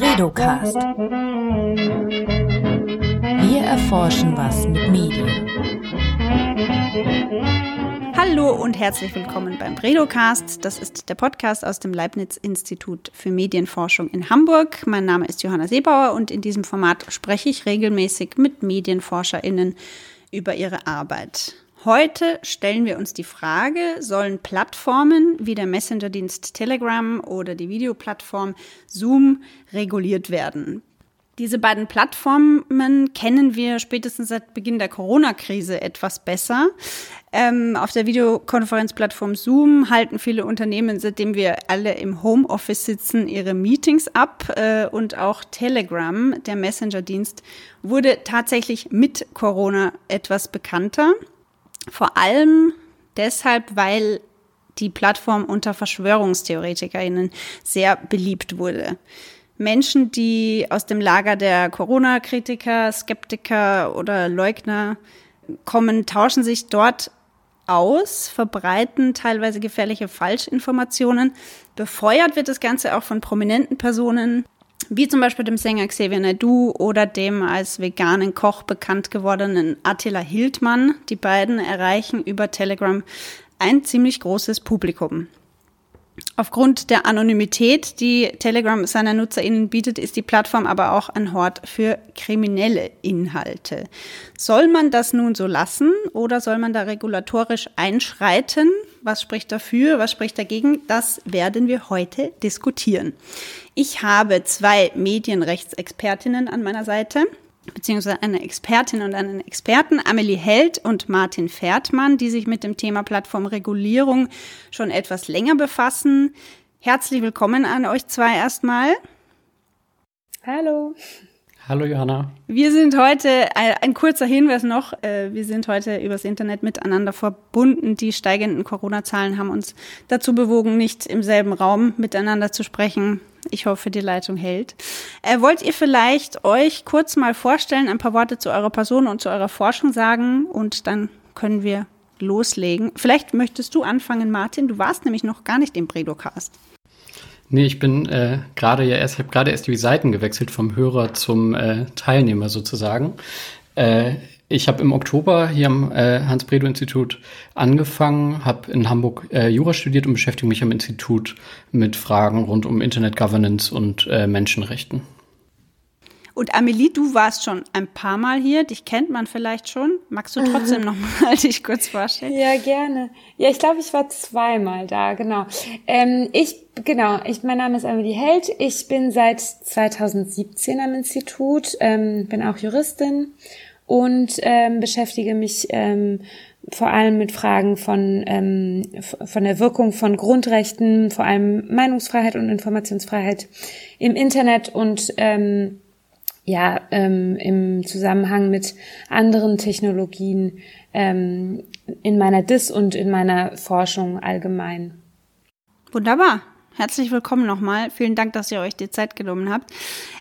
Bredocast. Wir erforschen was mit Medien. Hallo und herzlich willkommen beim Bredocast. Das ist der Podcast aus dem Leibniz-Institut für Medienforschung in Hamburg. Mein Name ist Johanna Seebauer und in diesem Format spreche ich regelmäßig mit MedienforscherInnen über ihre Arbeit. Heute stellen wir uns die Frage, sollen Plattformen wie der Messenger-Dienst Telegram oder die Videoplattform Zoom reguliert werden? Diese beiden Plattformen kennen wir spätestens seit Beginn der Corona-Krise etwas besser. Ähm, auf der Videokonferenzplattform Zoom halten viele Unternehmen, seitdem wir alle im Homeoffice sitzen, ihre Meetings ab. Äh, und auch Telegram, der Messenger-Dienst, wurde tatsächlich mit Corona etwas bekannter. Vor allem deshalb, weil die Plattform unter VerschwörungstheoretikerInnen sehr beliebt wurde. Menschen, die aus dem Lager der Corona-Kritiker, Skeptiker oder Leugner kommen, tauschen sich dort aus, verbreiten teilweise gefährliche Falschinformationen. Befeuert wird das Ganze auch von prominenten Personen, wie zum Beispiel dem Sänger Xavier Naidoo oder dem als veganen Koch bekannt gewordenen Attila Hildmann. Die beiden erreichen über Telegram ein ziemlich großes Publikum. Aufgrund der Anonymität, die Telegram seiner NutzerInnen bietet, ist die Plattform aber auch ein Hort für kriminelle Inhalte. Soll man das nun so lassen oder soll man da regulatorisch einschreiten? Was spricht dafür? Was spricht dagegen? Das werden wir heute diskutieren. Ich habe zwei Medienrechtsexpertinnen an meiner Seite beziehungsweise eine Expertin und einen Experten, Amelie Held und Martin Fährtmann, die sich mit dem Thema Plattformregulierung schon etwas länger befassen. Herzlich willkommen an euch zwei erstmal. Hallo. Hallo Johanna. Wir sind heute, ein, ein kurzer Hinweis noch, äh, wir sind heute übers Internet miteinander verbunden. Die steigenden Corona-Zahlen haben uns dazu bewogen, nicht im selben Raum miteinander zu sprechen. Ich hoffe, die Leitung hält. Äh, wollt ihr vielleicht euch kurz mal vorstellen, ein paar Worte zu eurer Person und zu eurer Forschung sagen und dann können wir loslegen. Vielleicht möchtest du anfangen, Martin. Du warst nämlich noch gar nicht im Bredocast. Nee, ich bin äh, gerade ja erst, ich habe gerade erst die Seiten gewechselt vom Hörer zum äh, Teilnehmer sozusagen. Äh, ich habe im Oktober hier am äh, Hans-Bredow-Institut angefangen, habe in Hamburg äh, Jura studiert und beschäftige mich am Institut mit Fragen rund um Internet Governance und äh, Menschenrechten. Und Amelie, du warst schon ein paar Mal hier. Dich kennt man vielleicht schon. Magst du trotzdem noch mal dich kurz vorstellen? Ja, gerne. Ja, ich glaube, ich war zweimal da, genau. Ähm, ich, genau, ich, mein Name ist Amelie Held. Ich bin seit 2017 am Institut, ähm, bin auch Juristin und ähm, beschäftige mich ähm, vor allem mit Fragen von, ähm, von der Wirkung von Grundrechten, vor allem Meinungsfreiheit und Informationsfreiheit im Internet und ähm, ja ähm, im Zusammenhang mit anderen Technologien ähm, in meiner Dis und in meiner Forschung allgemein. Wunderbar. Herzlich willkommen nochmal. Vielen Dank, dass ihr euch die Zeit genommen habt.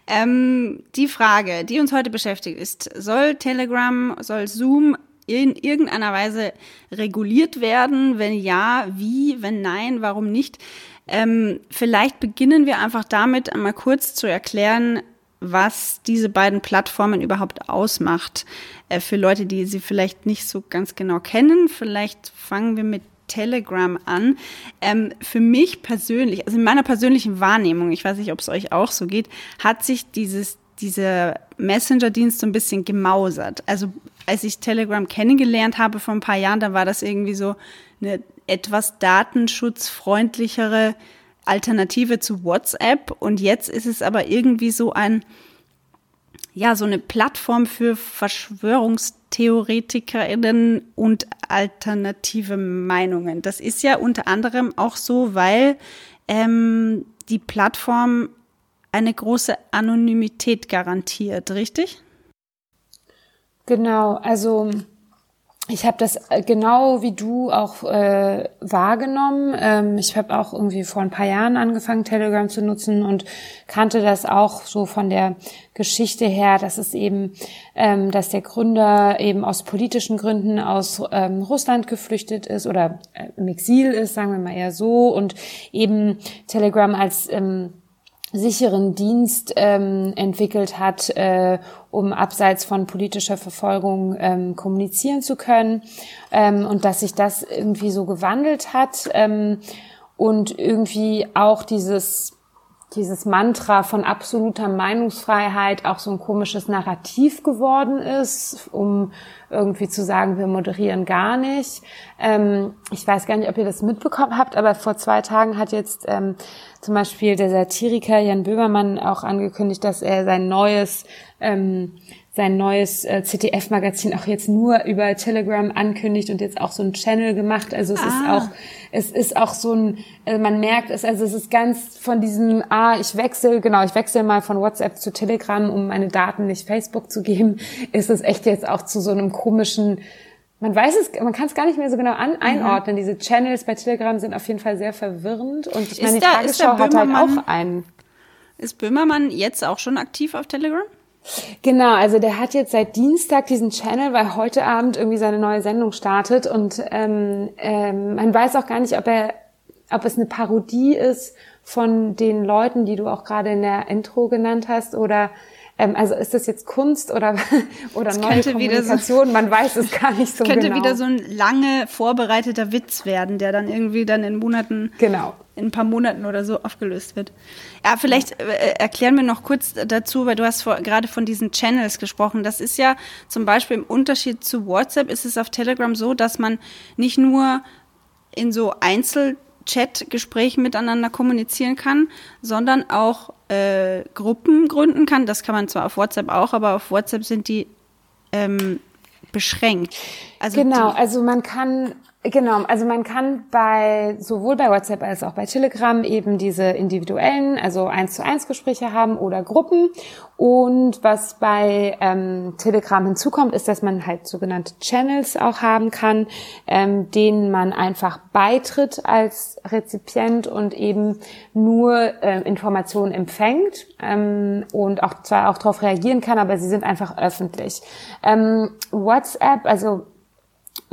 Ähm, die Frage, die uns heute beschäftigt, ist, soll Telegram, soll Zoom in irgendeiner Weise reguliert werden? Wenn ja, wie? Wenn nein, warum nicht? Ähm, vielleicht beginnen wir einfach damit, einmal kurz zu erklären, was diese beiden Plattformen überhaupt ausmacht. Äh, für Leute, die sie vielleicht nicht so ganz genau kennen, vielleicht fangen wir mit Telegram an. Ähm, für mich persönlich, also in meiner persönlichen Wahrnehmung, ich weiß nicht, ob es euch auch so geht, hat sich dieses dieser Messenger-Dienst so ein bisschen gemausert. Also als ich Telegram kennengelernt habe vor ein paar Jahren, da war das irgendwie so eine etwas datenschutzfreundlichere Alternative zu WhatsApp und jetzt ist es aber irgendwie so ein, ja, so eine Plattform für VerschwörungstheoretikerInnen und alternative Meinungen. Das ist ja unter anderem auch so, weil ähm, die Plattform eine große Anonymität garantiert, richtig? Genau, also ich habe das äh, genau wie du auch äh, wahrgenommen. Ähm, ich habe auch irgendwie vor ein paar Jahren angefangen, Telegram zu nutzen und kannte das auch so von der Geschichte her, dass es eben, ähm, dass der Gründer eben aus politischen Gründen aus ähm, Russland geflüchtet ist oder äh, im Exil ist, sagen wir mal eher so, und eben Telegram als ähm, sicheren Dienst ähm, entwickelt hat, äh, um abseits von politischer Verfolgung ähm, kommunizieren zu können ähm, und dass sich das irgendwie so gewandelt hat ähm, und irgendwie auch dieses dieses Mantra von absoluter Meinungsfreiheit auch so ein komisches Narrativ geworden ist, um irgendwie zu sagen, wir moderieren gar nicht. Ähm, ich weiß gar nicht, ob ihr das mitbekommen habt, aber vor zwei Tagen hat jetzt ähm, zum Beispiel der Satiriker Jan Böhmermann auch angekündigt, dass er sein neues ähm, sein neues äh, ZDF-Magazin auch jetzt nur über Telegram ankündigt und jetzt auch so ein Channel gemacht. Also es ah. ist auch, es ist auch so ein, äh, man merkt es, also es ist ganz von diesem, ah, ich wechsle, genau, ich wechsle mal von WhatsApp zu Telegram, um meine Daten nicht Facebook zu geben, ist es echt jetzt auch zu so einem komischen, man weiß es, man kann es gar nicht mehr so genau an, mhm. einordnen. Mhm. Diese Channels bei Telegram sind auf jeden Fall sehr verwirrend und ich meine, die Tagesschau hat halt auch einen. Ist Böhmermann jetzt auch schon aktiv auf Telegram? Genau, also der hat jetzt seit Dienstag diesen Channel, weil heute Abend irgendwie seine neue Sendung startet und ähm, ähm, man weiß auch gar nicht, ob er, ob es eine Parodie ist von den Leuten, die du auch gerade in der Intro genannt hast oder ähm, also ist das jetzt Kunst oder, oder das neue Kommunikation? So, Man weiß es gar nicht so könnte genau. Könnte wieder so ein lange vorbereiteter Witz werden, der dann irgendwie dann in Monaten, genau. in ein paar Monaten oder so aufgelöst wird. Ja, vielleicht äh, erklären wir noch kurz dazu, weil du hast vor, gerade von diesen Channels gesprochen. Das ist ja zum Beispiel im Unterschied zu WhatsApp ist es auf Telegram so, dass man nicht nur in so Einzel Chat-Gesprächen miteinander kommunizieren kann, sondern auch äh, Gruppen gründen kann. Das kann man zwar auf WhatsApp auch, aber auf WhatsApp sind die ähm, beschränkt. Also genau, also man kann Genau, also man kann bei sowohl bei WhatsApp als auch bei Telegram eben diese individuellen, also eins zu eins Gespräche haben oder Gruppen. Und was bei ähm, Telegram hinzukommt, ist, dass man halt sogenannte Channels auch haben kann, ähm, denen man einfach beitritt als Rezipient und eben nur äh, Informationen empfängt ähm, und auch zwar auch darauf reagieren kann, aber sie sind einfach öffentlich. Ähm, WhatsApp, also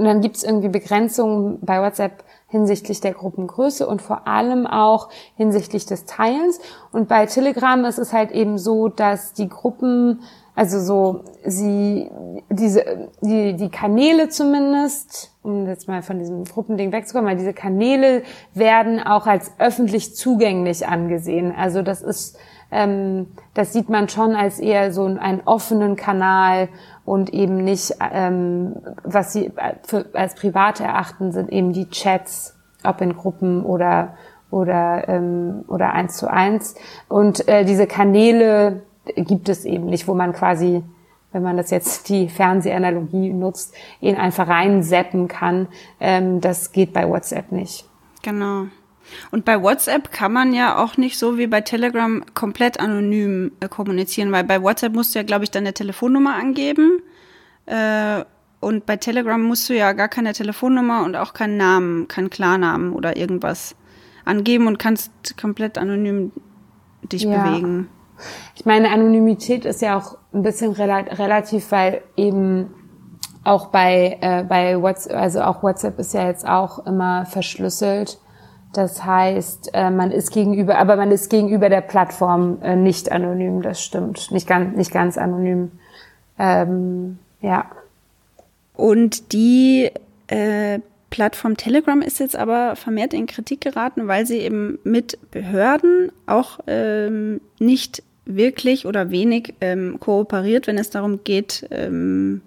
und dann gibt es irgendwie Begrenzungen bei WhatsApp hinsichtlich der Gruppengröße und vor allem auch hinsichtlich des Teilens. Und bei Telegram ist es halt eben so, dass die Gruppen, also so sie diese die die Kanäle zumindest, um jetzt mal von diesem Gruppending wegzukommen, weil diese Kanäle werden auch als öffentlich zugänglich angesehen. Also das ist ähm, das sieht man schon als eher so einen offenen Kanal und eben nicht, ähm, was sie für, als privat erachten, sind eben die Chats, ob in Gruppen oder oder ähm, oder eins zu eins. Und äh, diese Kanäle gibt es eben nicht, wo man quasi, wenn man das jetzt die Fernsehanalogie nutzt, ihn einfach reinseppen kann. Ähm, das geht bei WhatsApp nicht. Genau. Und bei WhatsApp kann man ja auch nicht so wie bei Telegram komplett anonym äh, kommunizieren, weil bei WhatsApp musst du ja, glaube ich, deine Telefonnummer angeben. Äh, und bei Telegram musst du ja gar keine Telefonnummer und auch keinen Namen, keinen Klarnamen oder irgendwas angeben und kannst komplett anonym dich ja. bewegen. Ich meine, Anonymität ist ja auch ein bisschen relativ, weil eben auch bei, äh, bei WhatsApp, also auch WhatsApp ist ja jetzt auch immer verschlüsselt. Das heißt, äh, man ist gegenüber, aber man ist gegenüber der Plattform äh, nicht anonym, das stimmt. Nicht ganz, nicht ganz anonym. Ähm, ja. Und die äh, Plattform Telegram ist jetzt aber vermehrt in Kritik geraten, weil sie eben mit Behörden auch ähm, nicht wirklich oder wenig ähm, kooperiert, wenn es darum geht, ähm,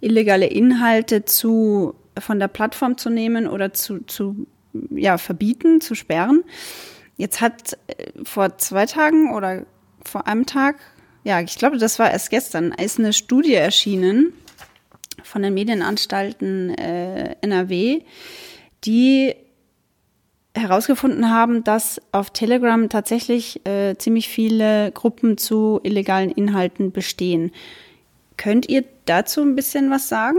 illegale Inhalte zu von der Plattform zu nehmen oder zu, zu ja, verbieten, zu sperren. Jetzt hat äh, vor zwei Tagen oder vor einem Tag, ja, ich glaube, das war erst gestern, ist eine Studie erschienen von den Medienanstalten äh, NRW, die herausgefunden haben, dass auf Telegram tatsächlich äh, ziemlich viele Gruppen zu illegalen Inhalten bestehen. Könnt ihr dazu ein bisschen was sagen?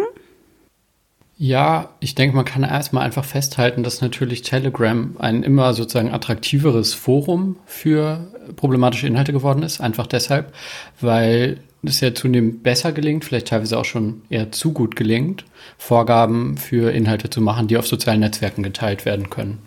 Ja, ich denke, man kann erstmal einfach festhalten, dass natürlich Telegram ein immer sozusagen attraktiveres Forum für problematische Inhalte geworden ist. Einfach deshalb, weil es ja zunehmend besser gelingt, vielleicht teilweise auch schon eher zu gut gelingt, Vorgaben für Inhalte zu machen, die auf sozialen Netzwerken geteilt werden können.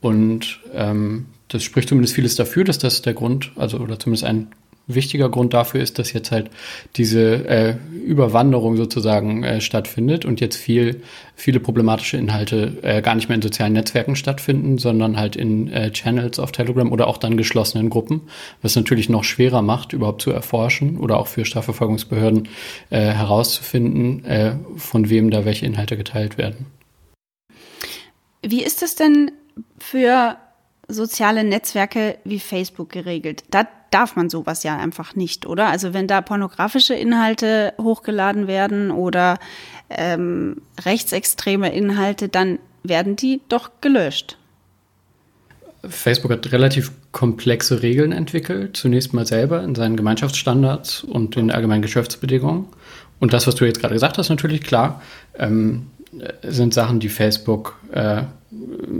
Und ähm, das spricht zumindest vieles dafür, dass das der Grund, also oder zumindest ein wichtiger Grund dafür ist, dass jetzt halt diese äh, Überwanderung sozusagen äh, stattfindet und jetzt viel, viele problematische Inhalte äh, gar nicht mehr in sozialen Netzwerken stattfinden, sondern halt in äh, Channels auf Telegram oder auch dann geschlossenen Gruppen, was natürlich noch schwerer macht, überhaupt zu erforschen oder auch für Strafverfolgungsbehörden äh, herauszufinden, äh, von wem da welche Inhalte geteilt werden. Wie ist es denn für soziale Netzwerke wie Facebook geregelt? Da darf man sowas ja einfach nicht, oder? Also wenn da pornografische Inhalte hochgeladen werden oder ähm, rechtsextreme Inhalte, dann werden die doch gelöscht. Facebook hat relativ komplexe Regeln entwickelt, zunächst mal selber in seinen Gemeinschaftsstandards und in allgemeinen Geschäftsbedingungen. Und das, was du jetzt gerade gesagt hast, natürlich klar. Ähm, sind Sachen, die Facebook äh,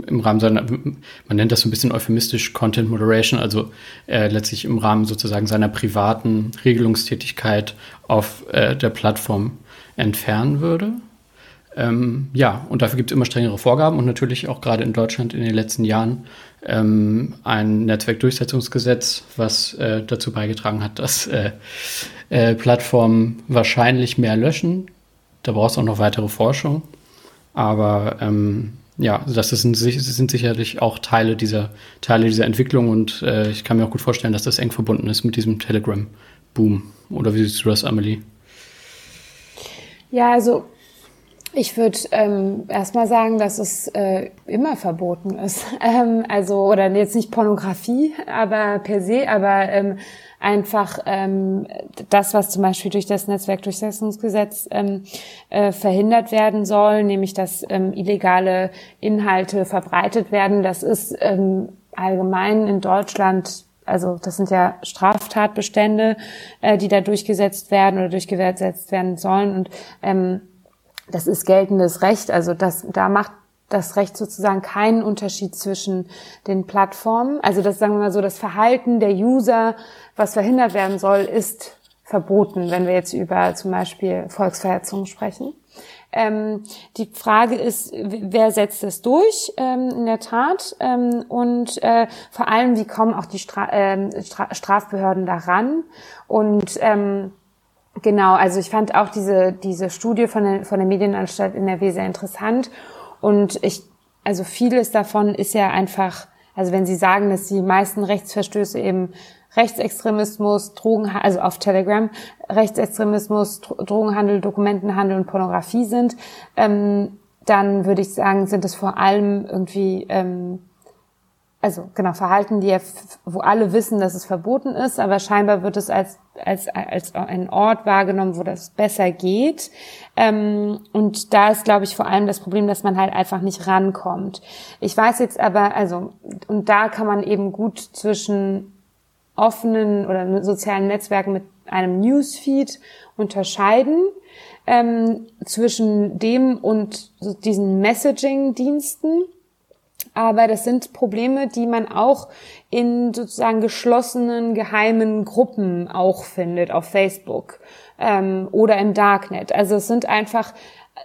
im Rahmen seiner, man nennt das so ein bisschen euphemistisch Content Moderation, also äh, letztlich im Rahmen sozusagen seiner privaten Regelungstätigkeit auf äh, der Plattform entfernen würde. Ähm, ja, und dafür gibt es immer strengere Vorgaben und natürlich auch gerade in Deutschland in den letzten Jahren ähm, ein Netzwerkdurchsetzungsgesetz, was äh, dazu beigetragen hat, dass äh, äh, Plattformen wahrscheinlich mehr löschen. Da brauchst du auch noch weitere Forschung. Aber ähm, ja, also das sind, sind sicherlich auch Teile dieser, Teile dieser Entwicklung und äh, ich kann mir auch gut vorstellen, dass das eng verbunden ist mit diesem Telegram-Boom. Oder wie siehst du das, Amelie? Ja, also ich würde ähm, erstmal sagen, dass es äh, immer verboten ist. Ähm, also, oder jetzt nicht Pornografie, aber per se, aber ähm, einfach ähm, das, was zum Beispiel durch das Netzwerkdurchsetzungsgesetz ähm, äh, verhindert werden soll, nämlich dass ähm, illegale Inhalte verbreitet werden. Das ist ähm, allgemein in Deutschland also das sind ja Straftatbestände, äh, die da durchgesetzt werden oder durchgesetzt werden sollen. Und ähm, das ist geltendes Recht. Also das, da macht das Recht sozusagen keinen Unterschied zwischen den Plattformen. Also das sagen wir mal so, das Verhalten der User, was verhindert werden soll, ist verboten, wenn wir jetzt über zum Beispiel Volksverhetzung sprechen. Ähm, die Frage ist, wer setzt es durch, ähm, in der Tat, ähm, und äh, vor allem, wie kommen auch die Stra äh, Stra Strafbehörden daran? Und ähm, Genau, also ich fand auch diese, diese Studie von der, von der Medienanstalt NRW sehr interessant. Und ich, also vieles davon ist ja einfach, also wenn Sie sagen, dass die meisten Rechtsverstöße eben Rechtsextremismus, Drogenhandel, also auf Telegram, Rechtsextremismus, Drogenhandel, Dokumentenhandel und Pornografie sind, ähm, dann würde ich sagen, sind es vor allem irgendwie ähm, also genau, Verhalten, die ja, wo alle wissen, dass es verboten ist, aber scheinbar wird es als, als, als ein Ort wahrgenommen, wo das besser geht. Ähm, und da ist, glaube ich, vor allem das Problem, dass man halt einfach nicht rankommt. Ich weiß jetzt aber, also, und da kann man eben gut zwischen offenen oder sozialen Netzwerken mit einem Newsfeed unterscheiden. Ähm, zwischen dem und diesen Messaging-Diensten aber das sind Probleme, die man auch in sozusagen geschlossenen, geheimen Gruppen auch findet auf Facebook ähm, oder im Darknet. Also es sind einfach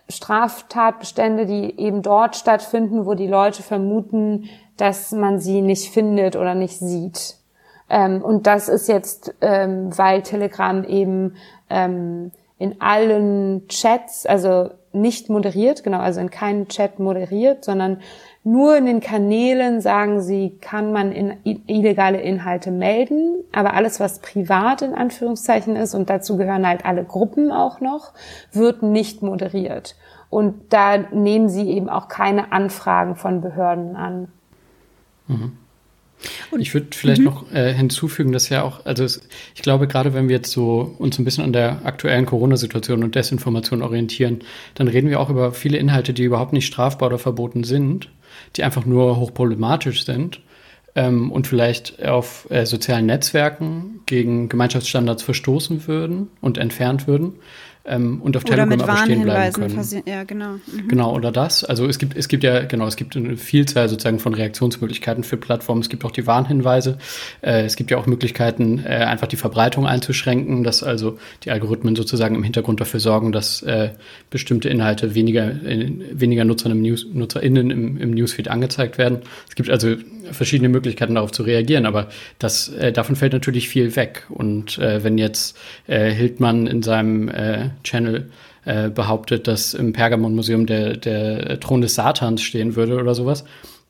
Straftatbestände, die eben dort stattfinden, wo die Leute vermuten, dass man sie nicht findet oder nicht sieht. Ähm, und das ist jetzt, ähm, weil Telegram eben ähm, in allen Chats, also nicht moderiert, genau, also in keinen Chat moderiert, sondern nur in den Kanälen sagen sie, kann man in, illegale Inhalte melden, aber alles, was privat in Anführungszeichen ist, und dazu gehören halt alle Gruppen auch noch, wird nicht moderiert. Und da nehmen sie eben auch keine Anfragen von Behörden an. Mhm. Und, ich würde vielleicht mhm. noch äh, hinzufügen, dass ja auch, also es, ich glaube, gerade wenn wir jetzt so uns ein bisschen an der aktuellen Corona-Situation und Desinformation orientieren, dann reden wir auch über viele Inhalte, die überhaupt nicht strafbar oder verboten sind, die einfach nur hochproblematisch sind ähm, und vielleicht auf äh, sozialen Netzwerken gegen Gemeinschaftsstandards verstoßen würden und entfernt würden. Ähm, und auf Telegram aber stehen bleiben können. Ja, genau. Mhm. Genau, oder das. Also es gibt, es gibt ja, genau, es gibt eine Vielzahl sozusagen von Reaktionsmöglichkeiten für Plattformen. Es gibt auch die Warnhinweise. Äh, es gibt ja auch Möglichkeiten, äh, einfach die Verbreitung einzuschränken, dass also die Algorithmen sozusagen im Hintergrund dafür sorgen, dass äh, bestimmte Inhalte weniger, äh, weniger Nutzern im News, NutzerInnen im, im Newsfeed angezeigt werden. Es gibt also verschiedene Möglichkeiten darauf zu reagieren, aber das, äh, davon fällt natürlich viel weg. Und äh, wenn jetzt äh, Hildmann in seinem Channel äh, behauptet, dass im Pergamon-Museum der, der Thron des Satans stehen würde oder sowas,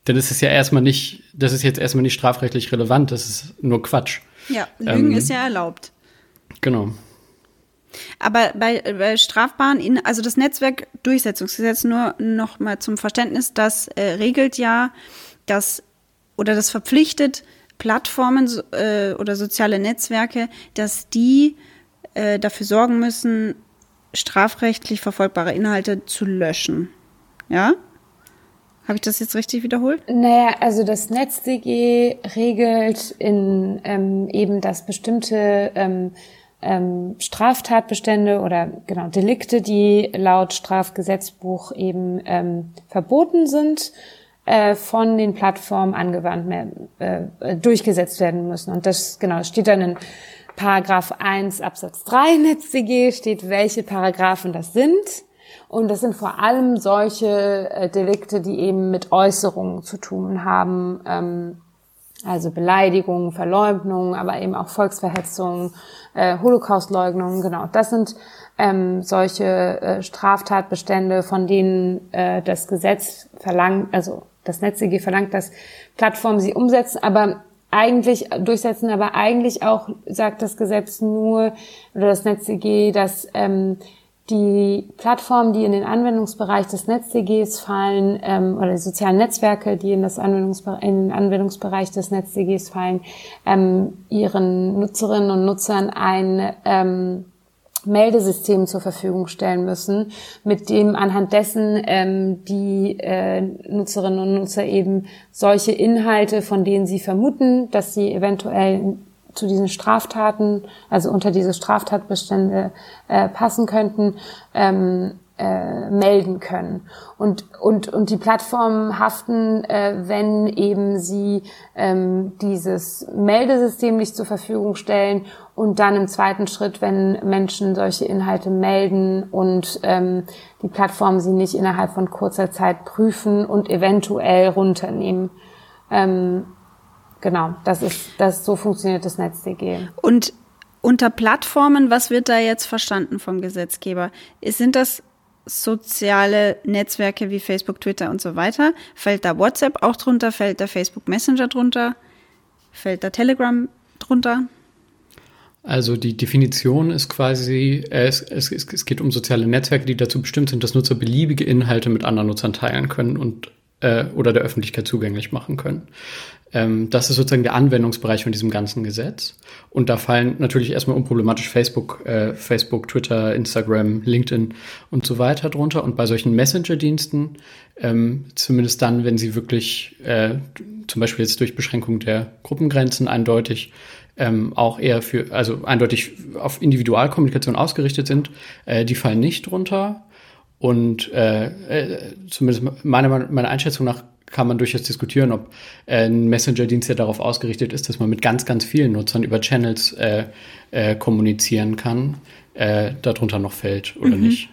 dann ist es ja erstmal nicht, das ist jetzt erstmal nicht strafrechtlich relevant, das ist nur Quatsch. Ja, Lügen ähm, ist ja erlaubt. Genau. Aber bei, bei strafbaren, in, also das Netzwerkdurchsetzungsgesetz nur noch mal zum Verständnis, das äh, regelt ja, dass oder das verpflichtet Plattformen äh, oder soziale Netzwerke, dass die äh, dafür sorgen müssen, strafrechtlich verfolgbare Inhalte zu löschen. Ja? Habe ich das jetzt richtig wiederholt? Naja, also das NetzDG regelt in ähm, eben, dass bestimmte ähm, ähm, Straftatbestände oder genau Delikte, die laut Strafgesetzbuch eben ähm, verboten sind, äh, von den Plattformen angewandt äh, durchgesetzt werden müssen. Und das genau steht dann in Paragraph 1 Absatz 3 NetzDG steht, welche Paragraphen das sind. Und das sind vor allem solche äh, Delikte, die eben mit Äußerungen zu tun haben, ähm, also Beleidigungen, Verleugnung, aber eben auch Volksverhetzung, äh, Holocaustleugnung, genau. Das sind ähm, solche äh, Straftatbestände, von denen äh, das Gesetz verlangt, also das NetzDG verlangt, dass Plattformen sie umsetzen, aber eigentlich durchsetzen, aber eigentlich auch sagt das Gesetz nur oder das NetzDG, dass ähm, die Plattformen, die in den Anwendungsbereich des NetzDGs fallen, ähm, oder die sozialen Netzwerke, die in, das Anwendungsbereich, in den Anwendungsbereich des NetzDGs fallen, ähm, ihren Nutzerinnen und Nutzern ein ähm, Meldesystem zur Verfügung stellen müssen, mit dem anhand dessen ähm, die äh, Nutzerinnen und Nutzer eben solche Inhalte, von denen sie vermuten, dass sie eventuell zu diesen Straftaten, also unter diese Straftatbestände äh, passen könnten, ähm, äh, melden können. Und, und, und die Plattformen haften, äh, wenn eben sie ähm, dieses Meldesystem nicht zur Verfügung stellen und dann im zweiten Schritt, wenn Menschen solche Inhalte melden und ähm, die Plattformen sie nicht innerhalb von kurzer Zeit prüfen und eventuell runternehmen. Ähm, genau, das ist, das so funktioniert das NetzDG. Und unter Plattformen, was wird da jetzt verstanden vom Gesetzgeber? Sind das soziale Netzwerke wie Facebook, Twitter und so weiter. Fällt da WhatsApp auch drunter? Fällt da Facebook Messenger drunter? Fällt da Telegram drunter? Also die Definition ist quasi, äh, es, es, es geht um soziale Netzwerke, die dazu bestimmt sind, dass Nutzer beliebige Inhalte mit anderen Nutzern teilen können und äh, oder der Öffentlichkeit zugänglich machen können. Ähm, das ist sozusagen der Anwendungsbereich von diesem ganzen Gesetz. Und da fallen natürlich erstmal unproblematisch Facebook, äh, Facebook, Twitter, Instagram, LinkedIn und so weiter drunter. Und bei solchen Messenger-Diensten, ähm, zumindest dann, wenn sie wirklich äh, zum Beispiel jetzt durch Beschränkung der Gruppengrenzen eindeutig ähm, auch eher für, also eindeutig auf Individualkommunikation ausgerichtet sind, äh, die fallen nicht drunter. Und äh, äh, zumindest meiner, meiner Einschätzung nach kann man durchaus diskutieren, ob äh, ein Messenger-Dienst ja darauf ausgerichtet ist, dass man mit ganz, ganz vielen Nutzern über Channels äh, äh, kommunizieren kann, äh, darunter noch fällt oder mhm. nicht.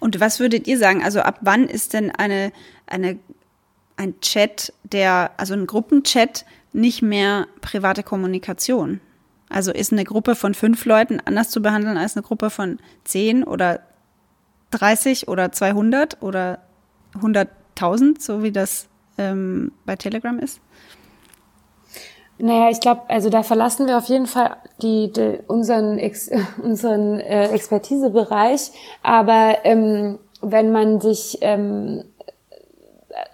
Und was würdet ihr sagen? Also ab wann ist denn eine, eine, ein Chat, der, also ein Gruppenchat, nicht mehr private Kommunikation? Also ist eine Gruppe von fünf Leuten anders zu behandeln als eine Gruppe von zehn oder 30 oder 200 oder 100.000, so wie das ähm, bei Telegram ist? Naja, ich glaube, also da verlassen wir auf jeden Fall die, die unseren, Ex, unseren äh, Expertisebereich. Aber ähm, wenn man sich ähm,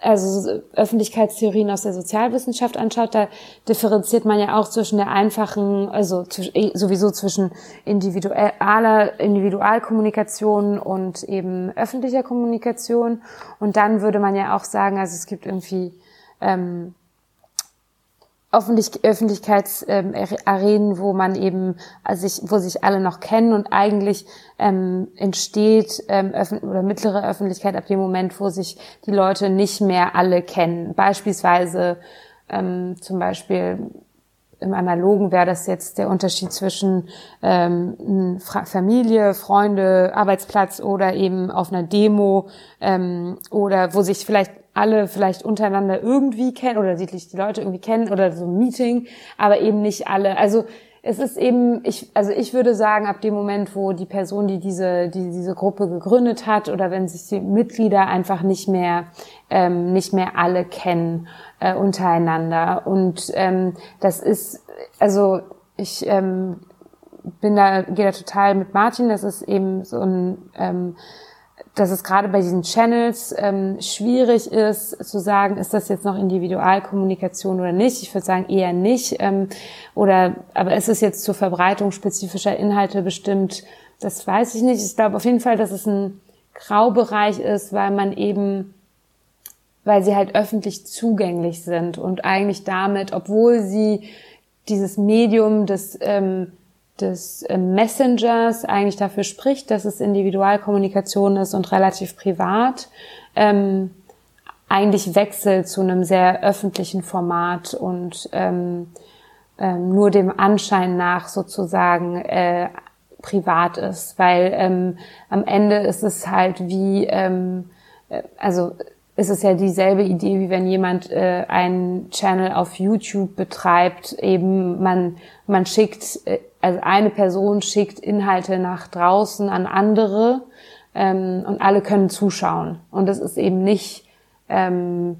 also Öffentlichkeitstheorien aus der Sozialwissenschaft anschaut, da differenziert man ja auch zwischen der einfachen, also eh, sowieso zwischen individueller Individualkommunikation und eben öffentlicher Kommunikation. Und dann würde man ja auch sagen, also es gibt irgendwie ähm, Öffentlich Öffentlichkeitsarenen, ähm, wo man eben, also sich, wo sich alle noch kennen und eigentlich ähm, entsteht ähm, oder mittlere Öffentlichkeit ab dem Moment, wo sich die Leute nicht mehr alle kennen. Beispielsweise ähm, zum Beispiel im Analogen wäre das jetzt der Unterschied zwischen ähm, Familie, Freunde, Arbeitsplatz oder eben auf einer Demo ähm, oder wo sich vielleicht alle vielleicht untereinander irgendwie kennen oder sich die Leute irgendwie kennen oder so ein Meeting, aber eben nicht alle. Also es ist eben, ich, also ich würde sagen, ab dem Moment, wo die Person, die diese, die diese Gruppe gegründet hat, oder wenn sich die Mitglieder einfach nicht mehr, ähm, nicht mehr alle kennen äh, untereinander. Und ähm, das ist, also ich ähm, bin da, gehe da total mit Martin. Das ist eben so ein ähm, dass es gerade bei diesen Channels ähm, schwierig ist zu sagen, ist das jetzt noch Individualkommunikation oder nicht. Ich würde sagen eher nicht. Ähm, oder aber ist es jetzt zur Verbreitung spezifischer Inhalte bestimmt? Das weiß ich nicht. Ich glaube auf jeden Fall, dass es ein Graubereich ist, weil man eben, weil sie halt öffentlich zugänglich sind und eigentlich damit, obwohl sie dieses Medium des ähm, des äh, Messengers eigentlich dafür spricht, dass es Individualkommunikation ist und relativ privat, ähm, eigentlich wechselt zu einem sehr öffentlichen Format und ähm, ähm, nur dem Anschein nach sozusagen äh, privat ist, weil ähm, am Ende ist es halt wie, ähm, äh, also ist es ja dieselbe Idee, wie wenn jemand äh, einen Channel auf YouTube betreibt, eben man, man schickt äh, also eine Person schickt Inhalte nach draußen an andere ähm, und alle können zuschauen. Und es ist eben nicht, ähm,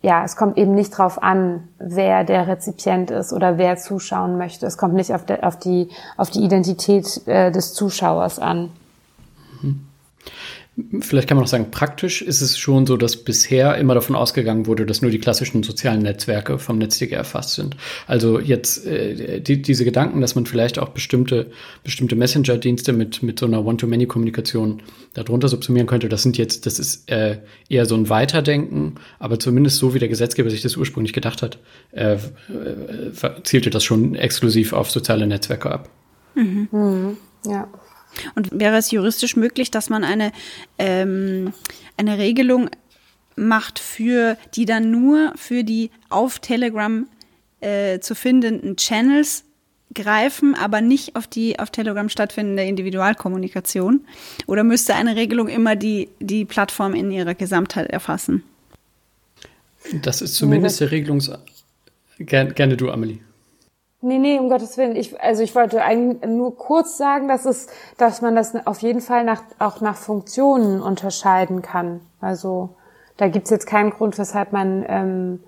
ja, es kommt eben nicht drauf an, wer der Rezipient ist oder wer zuschauen möchte. Es kommt nicht auf, de, auf die auf die Identität äh, des Zuschauers an. Mhm. Vielleicht kann man auch sagen, praktisch ist es schon so, dass bisher immer davon ausgegangen wurde, dass nur die klassischen sozialen Netzwerke vom NetzDG erfasst sind. Also jetzt äh, die, diese Gedanken, dass man vielleicht auch bestimmte, bestimmte Messenger-Dienste mit, mit so einer One-to-Many-Kommunikation darunter subsumieren könnte, das sind jetzt, das ist äh, eher so ein Weiterdenken, aber zumindest so, wie der Gesetzgeber sich das ursprünglich gedacht hat, äh, äh, zielte das schon exklusiv auf soziale Netzwerke ab. Mhm. Mhm. Ja. Und wäre es juristisch möglich, dass man eine, ähm, eine Regelung macht für die dann nur für die auf Telegram äh, zu findenden Channels greifen, aber nicht auf die auf Telegram stattfindende Individualkommunikation? Oder müsste eine Regelung immer die, die Plattform in ihrer Gesamtheit erfassen? Das ist zumindest der Regelungs... Gerne, gerne du, Amelie. Nee, nee, um Gottes Willen. Ich, also ich wollte eigentlich nur kurz sagen, dass es, dass man das auf jeden Fall nach, auch nach Funktionen unterscheiden kann. Also da gibt's jetzt keinen Grund, weshalb man ähm,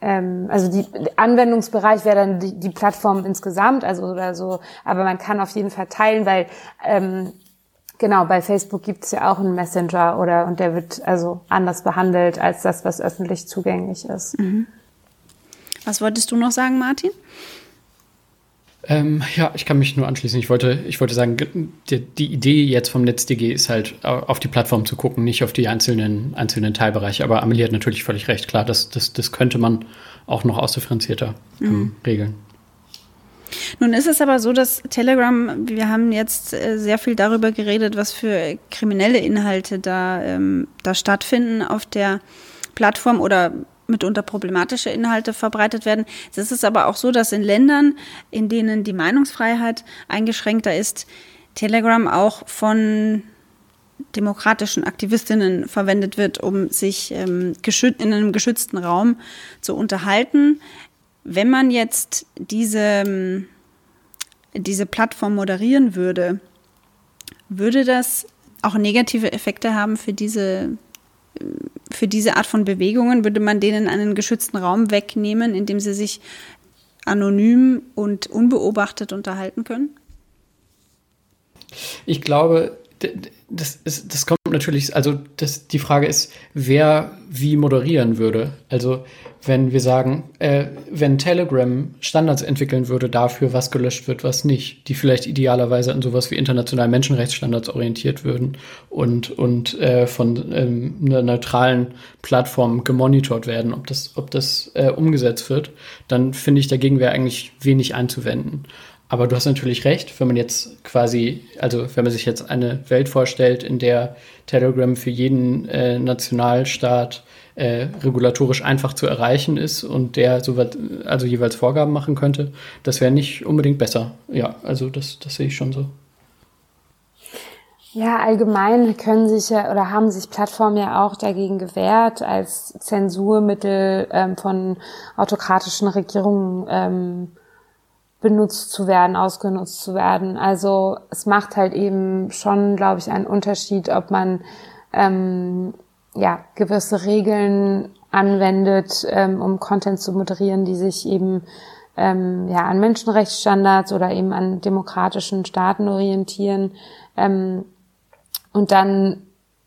ähm, also die Anwendungsbereich wäre dann die, die Plattform insgesamt, also oder so, aber man kann auf jeden Fall teilen, weil ähm, genau, bei Facebook gibt's ja auch einen Messenger oder und der wird also anders behandelt als das, was öffentlich zugänglich ist. Mhm. Was wolltest du noch sagen, Martin? Ähm, ja, ich kann mich nur anschließen. Ich wollte, ich wollte sagen, die, die, Idee jetzt vom NetzDG ist halt, auf die Plattform zu gucken, nicht auf die einzelnen, einzelnen Teilbereiche. Aber Amelie hat natürlich völlig recht. Klar, das, das, das könnte man auch noch ausdifferenzierter ähm, mhm. regeln. Nun ist es aber so, dass Telegram, wir haben jetzt äh, sehr viel darüber geredet, was für kriminelle Inhalte da, ähm, da stattfinden auf der Plattform oder mitunter problematische Inhalte verbreitet werden. Es ist aber auch so, dass in Ländern, in denen die Meinungsfreiheit eingeschränkter ist, Telegram auch von demokratischen Aktivistinnen verwendet wird, um sich ähm, in einem geschützten Raum zu unterhalten. Wenn man jetzt diese, ähm, diese Plattform moderieren würde, würde das auch negative Effekte haben für diese für diese Art von Bewegungen würde man denen einen geschützten Raum wegnehmen, in dem sie sich anonym und unbeobachtet unterhalten können? Ich glaube, das, ist, das kommt natürlich, also das, die Frage ist, wer wie moderieren würde. Also wenn wir sagen, äh, wenn Telegram Standards entwickeln würde dafür, was gelöscht wird, was nicht, die vielleicht idealerweise an sowas wie internationalen Menschenrechtsstandards orientiert würden und, und äh, von ähm, einer neutralen Plattform gemonitort werden, ob das, ob das äh, umgesetzt wird, dann finde ich, dagegen wäre eigentlich wenig einzuwenden. Aber du hast natürlich recht, wenn man jetzt quasi, also wenn man sich jetzt eine Welt vorstellt, in der Telegram für jeden äh, Nationalstaat äh, regulatorisch einfach zu erreichen ist und der so weit, also jeweils Vorgaben machen könnte, das wäre nicht unbedingt besser. Ja, also das, das sehe ich schon so. Ja, allgemein können sich ja oder haben sich Plattformen ja auch dagegen gewehrt, als Zensurmittel ähm, von autokratischen Regierungen ähm, benutzt zu werden, ausgenutzt zu werden. Also es macht halt eben schon, glaube ich, einen Unterschied, ob man ähm, ja gewisse Regeln anwendet, ähm, um Content zu moderieren, die sich eben ähm, ja an Menschenrechtsstandards oder eben an demokratischen Staaten orientieren ähm, und dann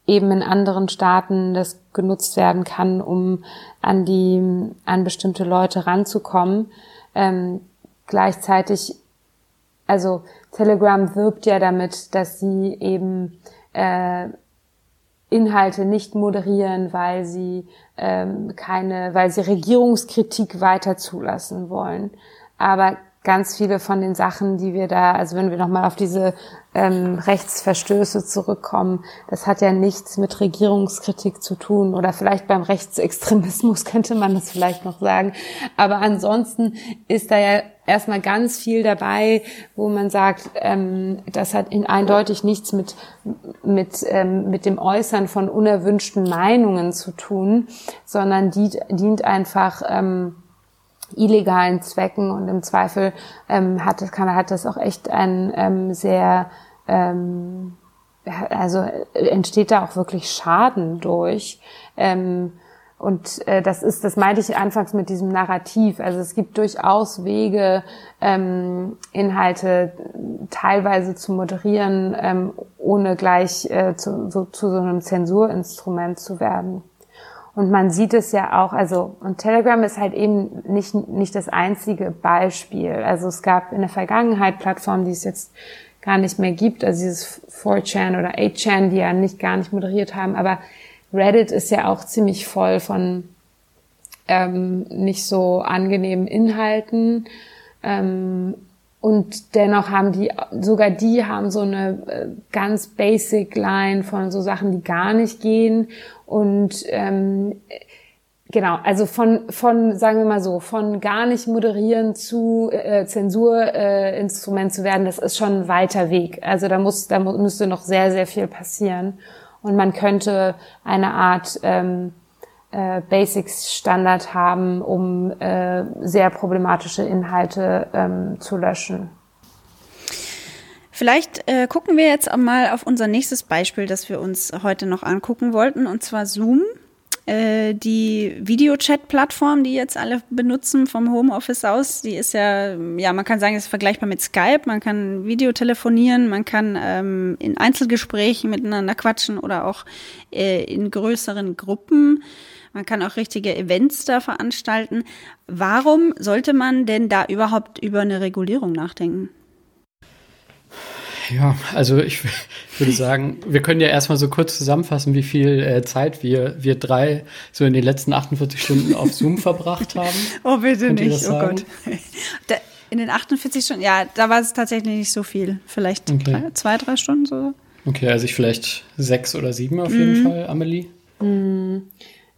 eben in anderen Staaten das genutzt werden kann, um an die an bestimmte Leute ranzukommen. Ähm, gleichzeitig, also Telegram wirbt ja damit, dass sie eben äh, Inhalte nicht moderieren, weil sie ähm, keine, weil sie Regierungskritik weiter zulassen wollen. Aber ganz viele von den Sachen, die wir da, also wenn wir nochmal auf diese ähm, Rechtsverstöße zurückkommen, das hat ja nichts mit Regierungskritik zu tun oder vielleicht beim Rechtsextremismus könnte man das vielleicht noch sagen. Aber ansonsten ist da ja erstmal ganz viel dabei, wo man sagt, ähm, das hat in eindeutig nichts mit, mit, ähm, mit dem Äußern von unerwünschten Meinungen zu tun, sondern dient, dient einfach, ähm, illegalen Zwecken und im Zweifel ähm, hat, kann, hat das auch echt ein ähm, sehr, ähm, also entsteht da auch wirklich Schaden durch. Ähm, und äh, das ist, das meinte ich anfangs mit diesem Narrativ. Also es gibt durchaus Wege, ähm, Inhalte teilweise zu moderieren, ähm, ohne gleich äh, zu, so, zu so einem Zensurinstrument zu werden. Und man sieht es ja auch, also, und Telegram ist halt eben nicht, nicht das einzige Beispiel. Also es gab in der Vergangenheit Plattformen, die es jetzt gar nicht mehr gibt, also dieses 4chan oder 8chan, die ja nicht gar nicht moderiert haben, aber Reddit ist ja auch ziemlich voll von ähm, nicht so angenehmen Inhalten. Ähm, und dennoch haben die, sogar die haben so eine äh, ganz basic Line von so Sachen, die gar nicht gehen. Und ähm, genau, also von, von, sagen wir mal so, von gar nicht moderieren zu äh, Zensurinstrument äh, zu werden, das ist schon ein weiter Weg. Also da muss, da müsste noch sehr, sehr viel passieren. Und man könnte eine Art ähm, äh, Basics-Standard haben, um äh, sehr problematische Inhalte ähm, zu löschen. Vielleicht äh, gucken wir jetzt mal auf unser nächstes Beispiel, das wir uns heute noch angucken wollten, und zwar Zoom. Äh, die Videochat-Plattform, die jetzt alle benutzen vom Homeoffice aus, die ist ja, ja, man kann sagen, ist vergleichbar mit Skype. Man kann Videotelefonieren, man kann ähm, in Einzelgesprächen miteinander quatschen oder auch äh, in größeren Gruppen. Man kann auch richtige Events da veranstalten. Warum sollte man denn da überhaupt über eine Regulierung nachdenken? Ja, also ich würde sagen, wir können ja erstmal so kurz zusammenfassen, wie viel äh, Zeit wir, wir drei so in den letzten 48 Stunden auf Zoom verbracht haben. Oh, bitte Könnt nicht, oh Gott. Da, in den 48 Stunden, ja, da war es tatsächlich nicht so viel. Vielleicht okay. drei, zwei, drei Stunden so. Okay, also ich vielleicht sechs oder sieben auf jeden mhm. Fall, Amelie. Mhm.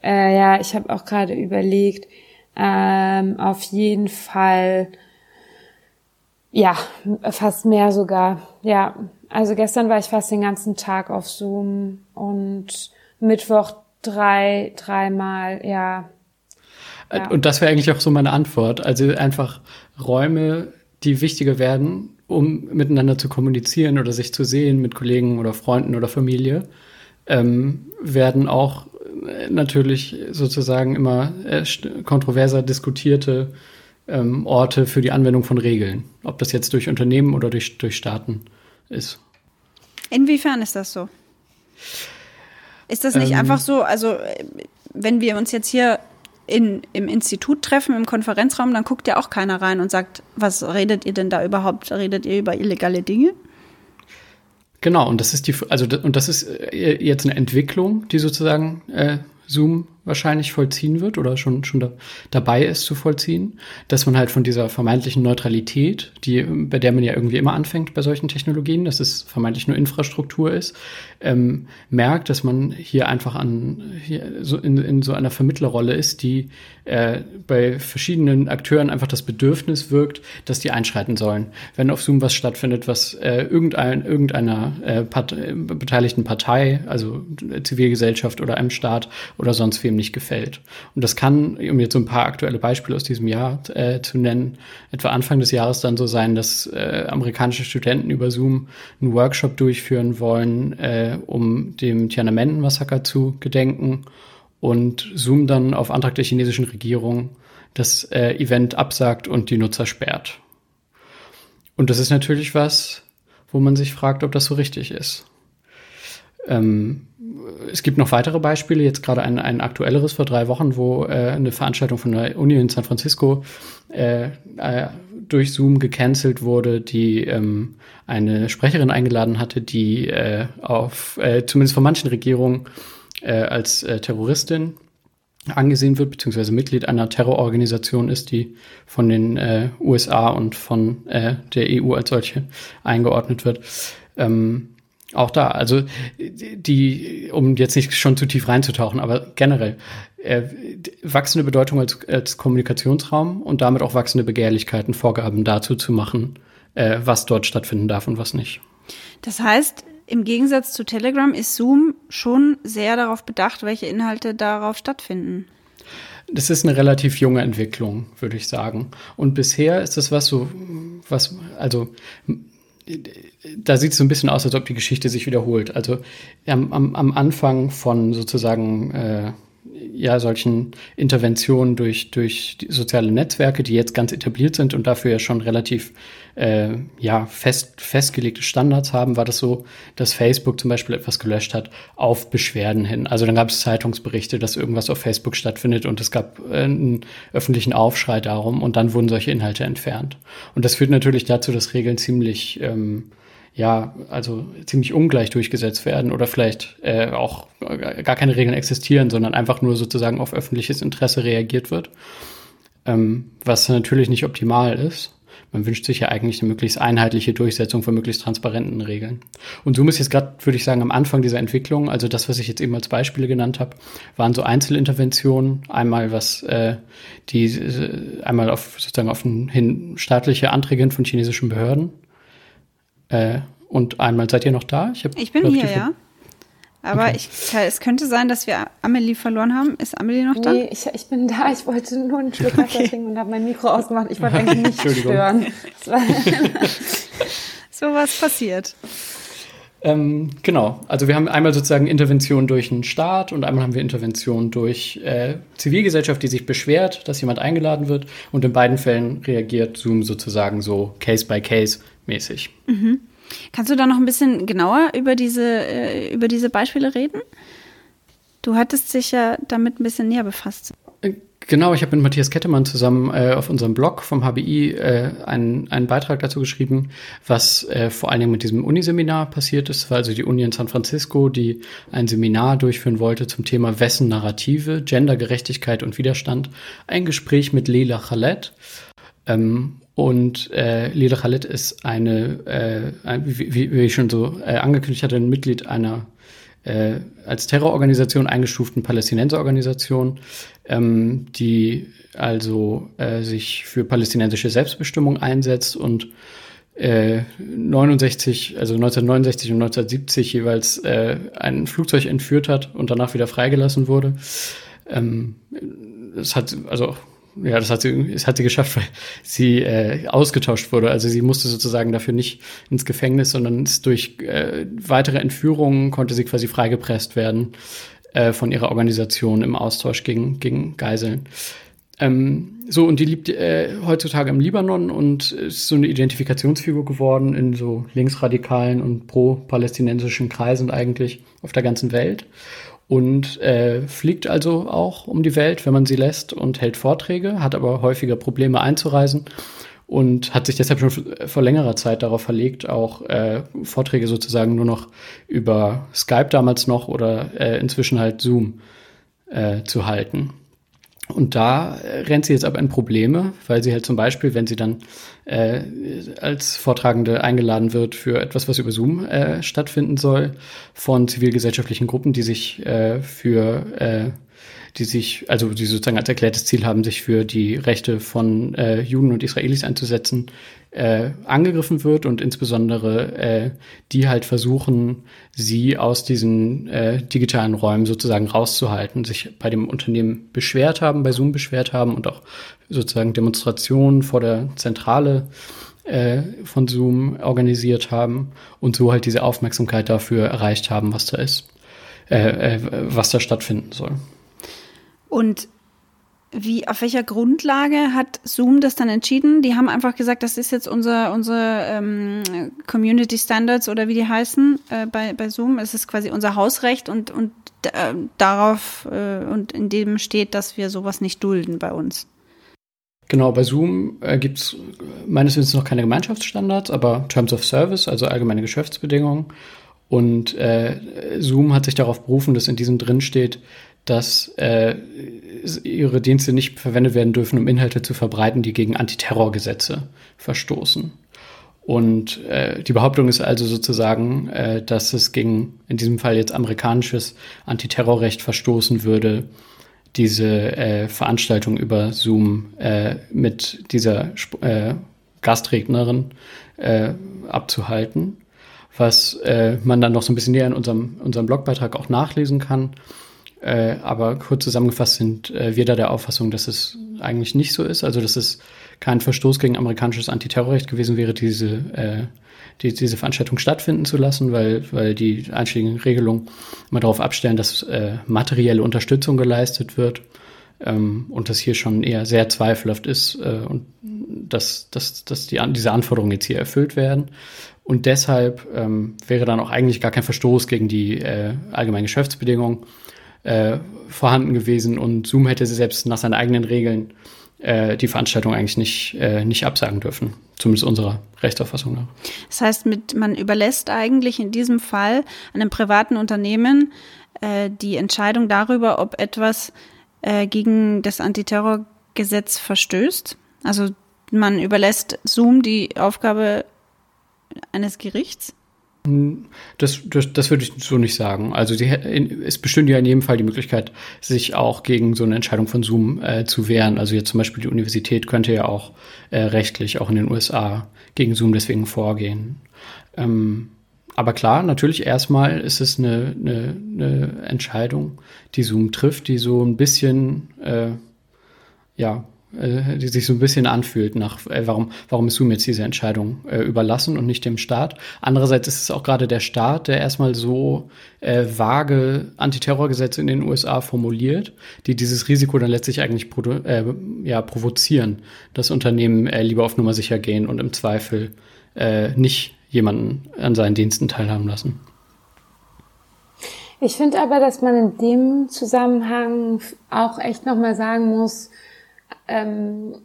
Äh, ja, ich habe auch gerade überlegt, ähm, auf jeden Fall ja, fast mehr sogar. Ja, also gestern war ich fast den ganzen Tag auf Zoom und Mittwoch drei, dreimal, ja. ja. Und das wäre eigentlich auch so meine Antwort. Also einfach Räume, die wichtiger werden, um miteinander zu kommunizieren oder sich zu sehen mit Kollegen oder Freunden oder Familie, ähm, werden auch äh, natürlich sozusagen immer äh, kontroverser diskutierte ähm, Orte für die Anwendung von Regeln. Ob das jetzt durch Unternehmen oder durch, durch Staaten ist. Inwiefern ist das so? Ist das nicht Ähm, einfach so, also wenn wir uns jetzt hier in, im Institut treffen, im Konferenzraum, dann guckt ja auch keiner rein und sagt, was redet ihr denn da überhaupt? Redet ihr über illegale Dinge? Genau, und das ist die, also und das ist äh, jetzt eine Entwicklung, die sozusagen äh, Zoom wahrscheinlich vollziehen wird oder schon schon da, dabei ist zu vollziehen, dass man halt von dieser vermeintlichen Neutralität, die bei der man ja irgendwie immer anfängt bei solchen Technologien, dass es vermeintlich nur Infrastruktur ist, ähm, merkt, dass man hier einfach an hier so in, in so einer Vermittlerrolle ist, die äh, bei verschiedenen Akteuren einfach das Bedürfnis wirkt, dass die einschreiten sollen. Wenn auf Zoom was stattfindet, was äh, irgendein, irgendeiner äh, Part äh, beteiligten Partei, also Zivilgesellschaft oder einem Staat oder sonst wem nicht gefällt. Und das kann, um jetzt so ein paar aktuelle Beispiele aus diesem Jahr äh, zu nennen, etwa Anfang des Jahres dann so sein, dass äh, amerikanische Studenten über Zoom einen Workshop durchführen wollen, äh, um dem Tiananmen-Massaker zu gedenken und Zoom dann auf Antrag der chinesischen Regierung das äh, Event absagt und die Nutzer sperrt. Und das ist natürlich was, wo man sich fragt, ob das so richtig ist. Ähm, es gibt noch weitere Beispiele, jetzt gerade ein, ein aktuelleres vor drei Wochen, wo äh, eine Veranstaltung von der Uni in San Francisco äh, äh, durch Zoom gecancelt wurde, die ähm, eine Sprecherin eingeladen hatte, die äh, auf äh, zumindest von manchen Regierungen äh, als Terroristin angesehen wird, beziehungsweise Mitglied einer Terrororganisation ist, die von den USA und von der EU als solche eingeordnet wird. Ähm, auch da, also die, um jetzt nicht schon zu tief reinzutauchen, aber generell äh, wachsende Bedeutung als, als Kommunikationsraum und damit auch wachsende Begehrlichkeiten, Vorgaben dazu zu machen, äh, was dort stattfinden darf und was nicht. Das heißt, im Gegensatz zu Telegram ist Zoom schon sehr darauf bedacht, welche Inhalte darauf stattfinden. Das ist eine relativ junge Entwicklung, würde ich sagen. Und bisher ist das was so, was, also da sieht es so ein bisschen aus, als ob die Geschichte sich wiederholt. Also am, am, Anfang von sozusagen äh, ja solchen Interventionen durch durch soziale Netzwerke, die jetzt ganz etabliert sind und dafür ja schon relativ äh, ja fest festgelegte Standards haben, war das so, dass Facebook zum Beispiel etwas gelöscht hat auf Beschwerden hin. Also dann gab es Zeitungsberichte, dass irgendwas auf Facebook stattfindet und es gab äh, einen öffentlichen Aufschrei darum und dann wurden solche Inhalte entfernt. Und das führt natürlich dazu, dass Regeln ziemlich ähm, ja, also ziemlich ungleich durchgesetzt werden oder vielleicht äh, auch gar keine Regeln existieren, sondern einfach nur sozusagen auf öffentliches Interesse reagiert wird, ähm, was natürlich nicht optimal ist. Man wünscht sich ja eigentlich eine möglichst einheitliche Durchsetzung von möglichst transparenten Regeln. Und Zoom ist jetzt gerade, würde ich sagen, am Anfang dieser Entwicklung, also das, was ich jetzt eben als Beispiele genannt habe, waren so Einzelinterventionen. Einmal was äh, die äh, einmal auf sozusagen auf ein, hin staatliche Anträge hin von chinesischen Behörden. Äh, und einmal seid ihr noch da? Ich, hab, ich bin hier, ja. Aber okay. ich, es könnte sein, dass wir Amelie verloren haben. Ist Amelie noch da? Nee, ich, ich bin da. Ich wollte nur einen Schluck Wasser okay. trinken und habe mein Mikro ausgemacht. Ich wollte eigentlich nicht stören. so was passiert. Ähm, genau. Also wir haben einmal sozusagen Intervention durch den Staat und einmal haben wir Intervention durch äh, Zivilgesellschaft, die sich beschwert, dass jemand eingeladen wird. Und in beiden Fällen reagiert Zoom sozusagen so Case by Case mäßig. Mhm. Kannst du da noch ein bisschen genauer über diese, äh, über diese Beispiele reden? Du hattest dich ja damit ein bisschen näher befasst. Genau, ich habe mit Matthias Kettemann zusammen äh, auf unserem Blog vom HBI äh, einen, einen Beitrag dazu geschrieben, was äh, vor allen Dingen mit diesem Uniseminar passiert ist. War also die Uni in San Francisco, die ein Seminar durchführen wollte zum Thema Wessen Narrative, Gendergerechtigkeit und Widerstand. Ein Gespräch mit Leila Khaled. Ähm, und äh, Lila Khaled ist eine, äh, ein, wie, wie ich schon so äh, angekündigt hatte, ein Mitglied einer äh, als Terrororganisation eingestuften Palästinenserorganisation, ähm, die also äh, sich für palästinensische Selbstbestimmung einsetzt und äh, 69, also 1969 und 1970 jeweils äh, ein Flugzeug entführt hat und danach wieder freigelassen wurde. Ähm, es hat also ja, das hat sie, das hat sie geschafft, weil sie äh, ausgetauscht wurde. Also sie musste sozusagen dafür nicht ins Gefängnis, sondern ist durch äh, weitere Entführungen konnte sie quasi freigepresst werden äh, von ihrer Organisation im Austausch gegen, gegen Geiseln. Ähm, so, und die lebt äh, heutzutage im Libanon und ist so eine Identifikationsfigur geworden in so linksradikalen und pro-palästinensischen Kreisen eigentlich auf der ganzen Welt. Und äh, fliegt also auch um die Welt, wenn man sie lässt und hält Vorträge, hat aber häufiger Probleme einzureisen und hat sich deshalb schon vor längerer Zeit darauf verlegt, auch äh, Vorträge sozusagen nur noch über Skype damals noch oder äh, inzwischen halt Zoom äh, zu halten. Und da rennt sie jetzt aber in Probleme, weil sie halt zum Beispiel, wenn sie dann äh, als Vortragende eingeladen wird für etwas, was über Zoom äh, stattfinden soll, von zivilgesellschaftlichen Gruppen, die sich äh, für äh, die sich, also die sozusagen als erklärtes Ziel haben, sich für die Rechte von äh, Juden und Israelis einzusetzen, äh, angegriffen wird und insbesondere äh, die halt versuchen, sie aus diesen äh, digitalen Räumen sozusagen rauszuhalten, sich bei dem Unternehmen beschwert haben, bei Zoom beschwert haben und auch sozusagen Demonstrationen vor der Zentrale äh, von Zoom organisiert haben und so halt diese Aufmerksamkeit dafür erreicht haben, was da ist, äh, äh, was da stattfinden soll. Und wie, auf welcher Grundlage hat Zoom das dann entschieden? Die haben einfach gesagt, das ist jetzt unser, unsere ähm, Community Standards oder wie die heißen äh, bei, bei Zoom. Es ist quasi unser Hausrecht und, und äh, darauf äh, und in dem steht, dass wir sowas nicht dulden bei uns. Genau, bei Zoom äh, gibt es meines Wissens noch keine Gemeinschaftsstandards, aber Terms of Service, also allgemeine Geschäftsbedingungen. Und äh, Zoom hat sich darauf berufen, dass in diesem drin steht, dass äh, ihre Dienste nicht verwendet werden dürfen, um Inhalte zu verbreiten, die gegen Antiterrorgesetze verstoßen. Und äh, die Behauptung ist also sozusagen, äh, dass es gegen in diesem Fall jetzt amerikanisches Antiterrorrecht verstoßen würde, diese äh, Veranstaltung über Zoom äh, mit dieser äh, Gastrednerin äh, abzuhalten, was äh, man dann noch so ein bisschen näher in unserem, unserem Blogbeitrag auch nachlesen kann. Äh, aber kurz zusammengefasst sind äh, wir da der Auffassung, dass es eigentlich nicht so ist. Also, dass es kein Verstoß gegen amerikanisches Antiterrorrecht gewesen wäre, diese, äh, die, diese Veranstaltung stattfinden zu lassen, weil, weil die einschlägigen Regelungen immer darauf abstellen, dass äh, materielle Unterstützung geleistet wird ähm, und das hier schon eher sehr zweifelhaft ist und dass, dass, dass die, diese Anforderungen jetzt hier erfüllt werden. Und deshalb ähm, wäre dann auch eigentlich gar kein Verstoß gegen die allgemeinen Geschäftsbedingungen äh, vorhanden gewesen und Zoom hätte selbst nach seinen eigenen Regeln äh, die Veranstaltung eigentlich nicht, äh, nicht absagen dürfen, zumindest unserer Rechtsauffassung nach. Das heißt, mit, man überlässt eigentlich in diesem Fall einem privaten Unternehmen äh, die Entscheidung darüber, ob etwas äh, gegen das Antiterrorgesetz verstößt. Also man überlässt Zoom die Aufgabe eines Gerichts. Das, das, das würde ich so nicht sagen. Also sie, es bestünde ja in jedem Fall die Möglichkeit, sich auch gegen so eine Entscheidung von Zoom äh, zu wehren. Also jetzt zum Beispiel die Universität könnte ja auch äh, rechtlich, auch in den USA, gegen Zoom deswegen vorgehen. Ähm, aber klar, natürlich erstmal ist es eine, eine, eine Entscheidung, die Zoom trifft, die so ein bisschen, äh, ja, äh, die sich so ein bisschen anfühlt nach, äh, warum, warum ist Zoom jetzt diese Entscheidung äh, überlassen und nicht dem Staat. Andererseits ist es auch gerade der Staat, der erstmal so äh, vage Antiterrorgesetze in den USA formuliert, die dieses Risiko dann letztlich eigentlich äh, ja, provozieren, dass Unternehmen äh, lieber auf Nummer sicher gehen und im Zweifel äh, nicht jemanden an seinen Diensten teilhaben lassen. Ich finde aber, dass man in dem Zusammenhang auch echt nochmal sagen muss, ähm,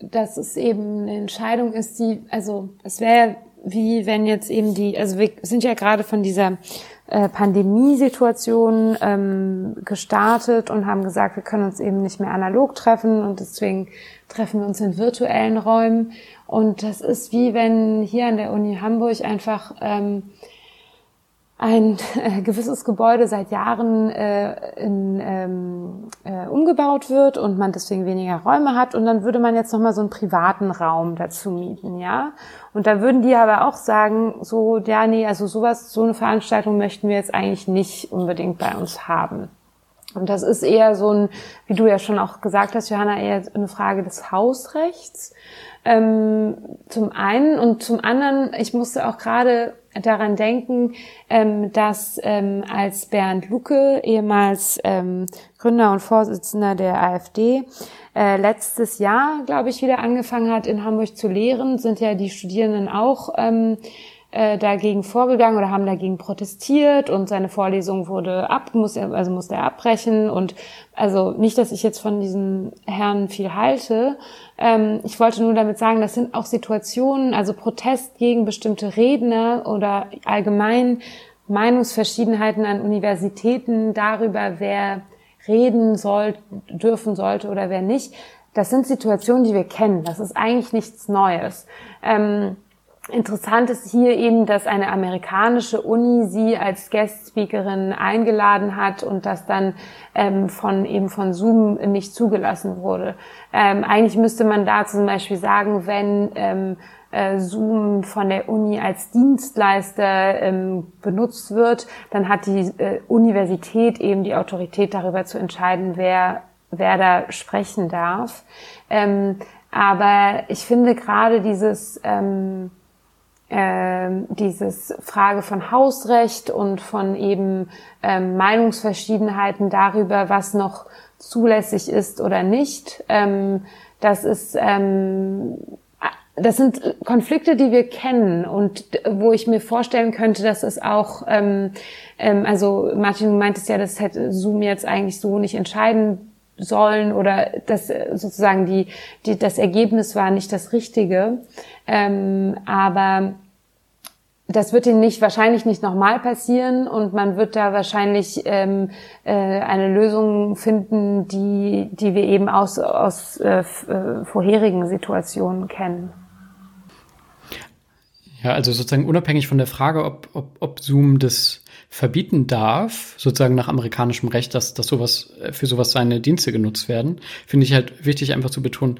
dass es eben eine Entscheidung ist, die, also es wäre wie wenn jetzt eben die, also wir sind ja gerade von dieser äh, Pandemiesituation ähm, gestartet und haben gesagt, wir können uns eben nicht mehr analog treffen und deswegen treffen wir uns in virtuellen Räumen. Und das ist wie wenn hier an der Uni Hamburg einfach ähm, ein äh, gewisses Gebäude seit Jahren äh, in, ähm, äh, umgebaut wird und man deswegen weniger Räume hat und dann würde man jetzt noch mal so einen privaten Raum dazu mieten, ja? Und da würden die aber auch sagen, so ja, nee, also sowas, so eine Veranstaltung möchten wir jetzt eigentlich nicht unbedingt bei uns haben. Und das ist eher so ein, wie du ja schon auch gesagt hast, Johanna, eher eine Frage des Hausrechts. Ähm, zum einen und zum anderen, ich musste auch gerade daran denken, ähm, dass ähm, als Bernd Lucke, ehemals ähm, Gründer und Vorsitzender der AfD, äh, letztes Jahr, glaube ich, wieder angefangen hat, in Hamburg zu lehren, sind ja die Studierenden auch ähm, äh, dagegen vorgegangen oder haben dagegen protestiert und seine Vorlesung wurde ab, muss er, also musste er abbrechen und also nicht, dass ich jetzt von diesen Herren viel halte. Ähm, ich wollte nur damit sagen, das sind auch Situationen, also Protest gegen bestimmte Redner oder allgemein Meinungsverschiedenheiten an Universitäten darüber, wer reden soll, dürfen sollte oder wer nicht. Das sind Situationen, die wir kennen. Das ist eigentlich nichts Neues. Ähm, Interessant ist hier eben, dass eine amerikanische Uni sie als Guest-Speakerin eingeladen hat und das dann ähm, von eben von Zoom nicht zugelassen wurde. Ähm, eigentlich müsste man da zum Beispiel sagen, wenn ähm, äh, Zoom von der Uni als Dienstleister ähm, benutzt wird, dann hat die äh, Universität eben die Autorität darüber zu entscheiden, wer wer da sprechen darf. Ähm, aber ich finde gerade dieses ähm, dieses Frage von Hausrecht und von eben ähm, Meinungsverschiedenheiten darüber, was noch zulässig ist oder nicht. Ähm, das ist ähm, das sind Konflikte, die wir kennen und wo ich mir vorstellen könnte, dass es auch, ähm, ähm, also Martin, du meintest ja, das hätte Zoom jetzt eigentlich so nicht entscheiden sollen oder dass sozusagen die, die das Ergebnis war nicht das Richtige. Ähm, aber das wird ihnen nicht wahrscheinlich nicht nochmal passieren und man wird da wahrscheinlich ähm, äh, eine Lösung finden, die die wir eben aus aus äh, äh, vorherigen Situationen kennen. Ja, also sozusagen unabhängig von der Frage, ob, ob, ob Zoom das verbieten darf, sozusagen nach amerikanischem Recht, dass, dass sowas für sowas seine Dienste genutzt werden, finde ich halt wichtig, einfach zu betonen,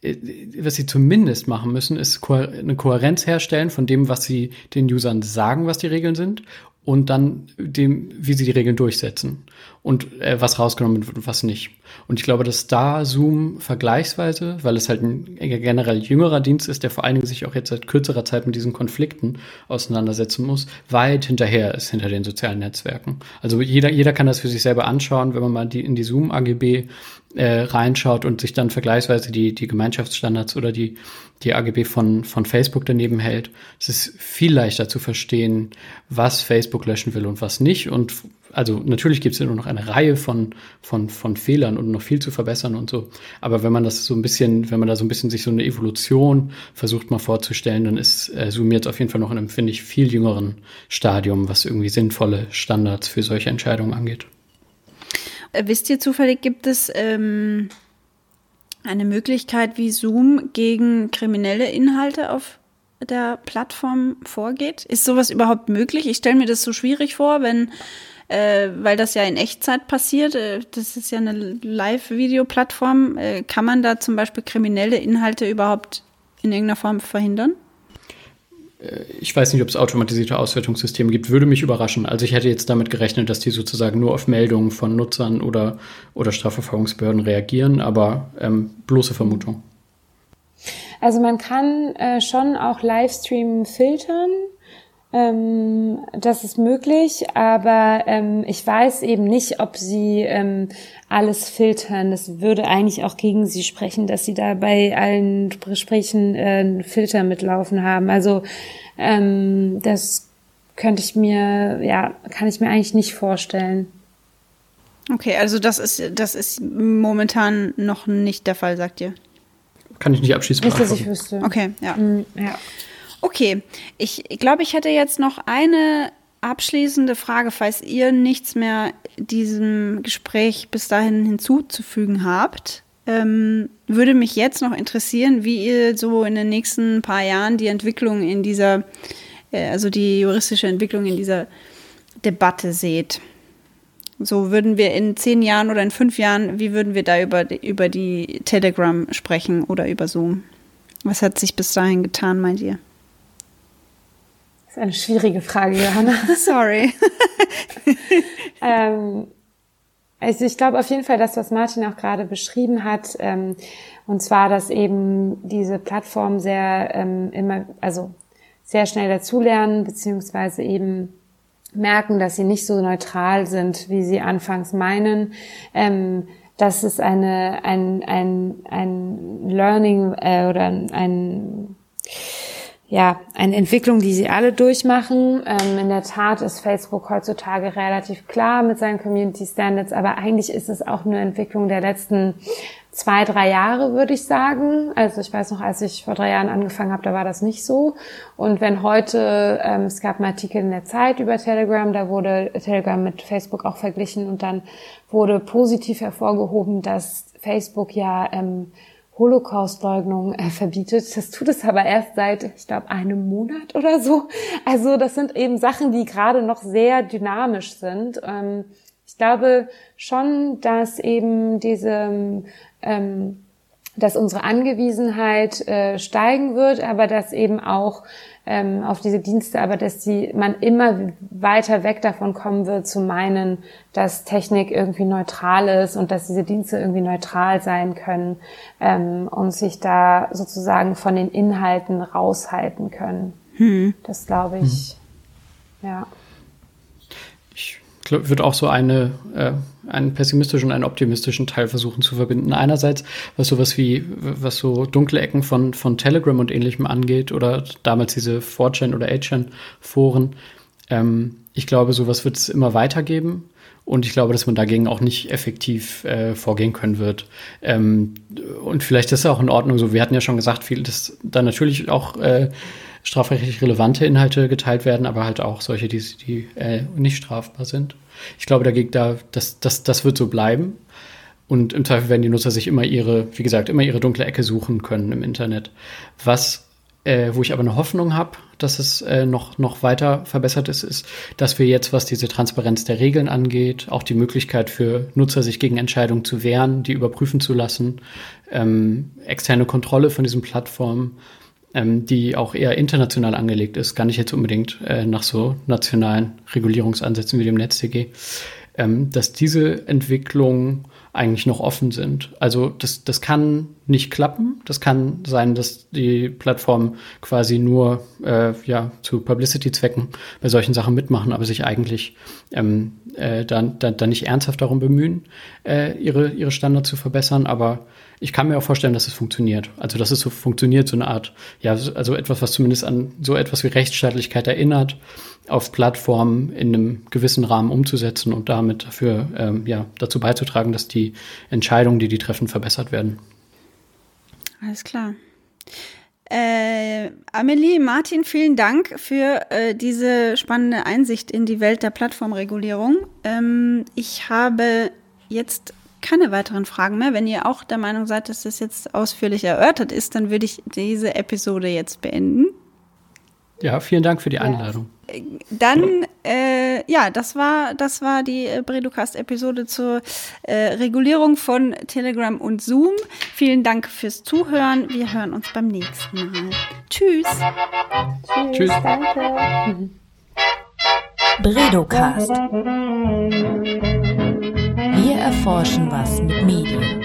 äh, was sie zumindest machen müssen, ist eine Kohärenz herstellen von dem, was sie den Usern sagen, was die Regeln sind, und dann dem, wie sie die Regeln durchsetzen und äh, was rausgenommen wird und was nicht. Und ich glaube, dass da Zoom vergleichsweise, weil es halt ein generell jüngerer Dienst ist, der vor allen Dingen sich auch jetzt seit kürzerer Zeit mit diesen Konflikten auseinandersetzen muss, weit hinterher ist hinter den sozialen Netzwerken. Also jeder, jeder kann das für sich selber anschauen, wenn man mal die, in die Zoom AGB äh, reinschaut und sich dann vergleichsweise die, die Gemeinschaftsstandards oder die, die AGB von, von Facebook daneben hält. Es ist viel leichter zu verstehen, was Facebook löschen will und was nicht. Und also natürlich gibt es nur noch eine Reihe von, von, von Fehlern und noch viel zu verbessern und so. Aber wenn man das so ein bisschen, wenn man da so ein bisschen sich so eine Evolution versucht mal vorzustellen, dann ist äh, Zoom jetzt auf jeden Fall noch in einem, finde ich, viel jüngeren Stadium, was irgendwie sinnvolle Standards für solche Entscheidungen angeht. Äh, wisst ihr zufällig, gibt es ähm, eine Möglichkeit, wie Zoom gegen kriminelle Inhalte auf der Plattform vorgeht? Ist sowas überhaupt möglich? Ich stelle mir das so schwierig vor, wenn, äh, weil das ja in Echtzeit passiert. Äh, das ist ja eine Live-Video-Plattform. Äh, kann man da zum Beispiel kriminelle Inhalte überhaupt in irgendeiner Form verhindern? Äh, ich weiß nicht, ob es automatisierte Auswertungssysteme gibt, würde mich überraschen. Also ich hätte jetzt damit gerechnet, dass die sozusagen nur auf Meldungen von Nutzern oder, oder Strafverfolgungsbehörden reagieren, aber ähm, bloße Vermutung. Also man kann äh, schon auch Livestream filtern. Ähm, das ist möglich, aber ähm, ich weiß eben nicht, ob sie ähm, alles filtern. Das würde eigentlich auch gegen sie sprechen, dass sie da bei allen Gesprächen äh, einen Filter mitlaufen haben. Also ähm, das könnte ich mir, ja, kann ich mir eigentlich nicht vorstellen. Okay, also das ist, das ist momentan noch nicht der Fall, sagt ihr? Kann ich nicht abschließend Nicht, dass ich wüsste. Okay, ja. Mm, ja. Okay, ich glaube, ich hätte jetzt noch eine abschließende Frage, falls ihr nichts mehr diesem Gespräch bis dahin hinzuzufügen habt. Ähm, würde mich jetzt noch interessieren, wie ihr so in den nächsten paar Jahren die Entwicklung in dieser, äh, also die juristische Entwicklung in dieser Debatte seht. So würden wir in zehn Jahren oder in fünf Jahren, wie würden wir da über, über die Telegram sprechen oder über Zoom? Was hat sich bis dahin getan, meint ihr? Das ist eine schwierige Frage, Johanna. Sorry. ähm, also ich glaube auf jeden Fall, das, was Martin auch gerade beschrieben hat, ähm, und zwar, dass eben diese Plattformen sehr ähm, immer, also sehr schnell dazulernen, beziehungsweise eben merken, dass sie nicht so neutral sind, wie sie anfangs meinen. Ähm, das ist eine, ein, ein, ein Learning äh, oder ein, ja, eine Entwicklung, die sie alle durchmachen. Ähm, in der Tat ist Facebook heutzutage relativ klar mit seinen Community Standards, aber eigentlich ist es auch eine Entwicklung der letzten zwei, drei Jahre, würde ich sagen. Also ich weiß noch, als ich vor drei Jahren angefangen habe, da war das nicht so. Und wenn heute, ähm, es gab einen Artikel in der Zeit über Telegram, da wurde Telegram mit Facebook auch verglichen und dann wurde positiv hervorgehoben, dass Facebook ja ähm, Holocaust-Leugnung äh, verbietet. Das tut es aber erst seit, ich glaube, einem Monat oder so. Also das sind eben Sachen, die gerade noch sehr dynamisch sind. Ähm, ich glaube schon, dass eben diese, ähm, dass unsere Angewiesenheit äh, steigen wird, aber dass eben auch ähm, auf diese Dienste, aber dass die, man immer weiter weg davon kommen wird zu meinen, dass Technik irgendwie neutral ist und dass diese Dienste irgendwie neutral sein können ähm, und sich da sozusagen von den Inhalten raushalten können. Hm. Das glaube ich, hm. ja würde auch so eine, äh, einen pessimistischen und einen optimistischen Teil versuchen zu verbinden. Einerseits, was sowas wie, was so dunkle Ecken von, von Telegram und ähnlichem angeht oder damals diese 4chan oder 8chan Foren. Ähm, ich glaube, sowas wird es immer weitergeben. Und ich glaube, dass man dagegen auch nicht effektiv äh, vorgehen können wird. Ähm, und vielleicht ist es auch in Ordnung so. Wir hatten ja schon gesagt, viel, dass da natürlich auch äh, strafrechtlich relevante Inhalte geteilt werden, aber halt auch solche, die, die äh, nicht strafbar sind. Ich glaube, dagegen, da, das, das, das wird so bleiben. Und im Zweifel werden die Nutzer sich immer ihre, wie gesagt, immer ihre dunkle Ecke suchen können im Internet. Was, äh, wo ich aber eine Hoffnung habe, dass es äh, noch, noch weiter verbessert ist, ist, dass wir jetzt, was diese Transparenz der Regeln angeht, auch die Möglichkeit für Nutzer, sich gegen Entscheidungen zu wehren, die überprüfen zu lassen, ähm, externe Kontrolle von diesen Plattformen, ähm, die auch eher international angelegt ist, gar nicht jetzt unbedingt äh, nach so nationalen Regulierungsansätzen wie dem NetzDG, ähm, dass diese Entwicklungen eigentlich noch offen sind. Also das, das kann nicht klappen. Das kann sein, dass die Plattformen quasi nur äh, ja, zu Publicity-Zwecken bei solchen Sachen mitmachen, aber sich eigentlich ähm, äh, dann, dann, dann nicht ernsthaft darum bemühen, äh, ihre, ihre Standards zu verbessern. Aber ich kann mir auch vorstellen, dass es funktioniert. Also, dass es so funktioniert, so eine Art, ja, also etwas, was zumindest an so etwas wie Rechtsstaatlichkeit erinnert, auf Plattformen in einem gewissen Rahmen umzusetzen und damit dafür, ähm, ja, dazu beizutragen, dass die Entscheidungen, die die treffen, verbessert werden. Alles klar. Äh, Amelie, Martin, vielen Dank für äh, diese spannende Einsicht in die Welt der Plattformregulierung. Ähm, ich habe jetzt keine weiteren Fragen mehr. Wenn ihr auch der Meinung seid, dass das jetzt ausführlich erörtert ist, dann würde ich diese Episode jetzt beenden. Ja, vielen Dank für die Einladung. Dann, äh, ja, das war, das war die äh, Bredocast-Episode zur äh, Regulierung von Telegram und Zoom. Vielen Dank fürs Zuhören. Wir hören uns beim nächsten Mal. Tschüss. Tschüss. Tschüss. Danke. Bredocast. Wir erforschen was mit Medien.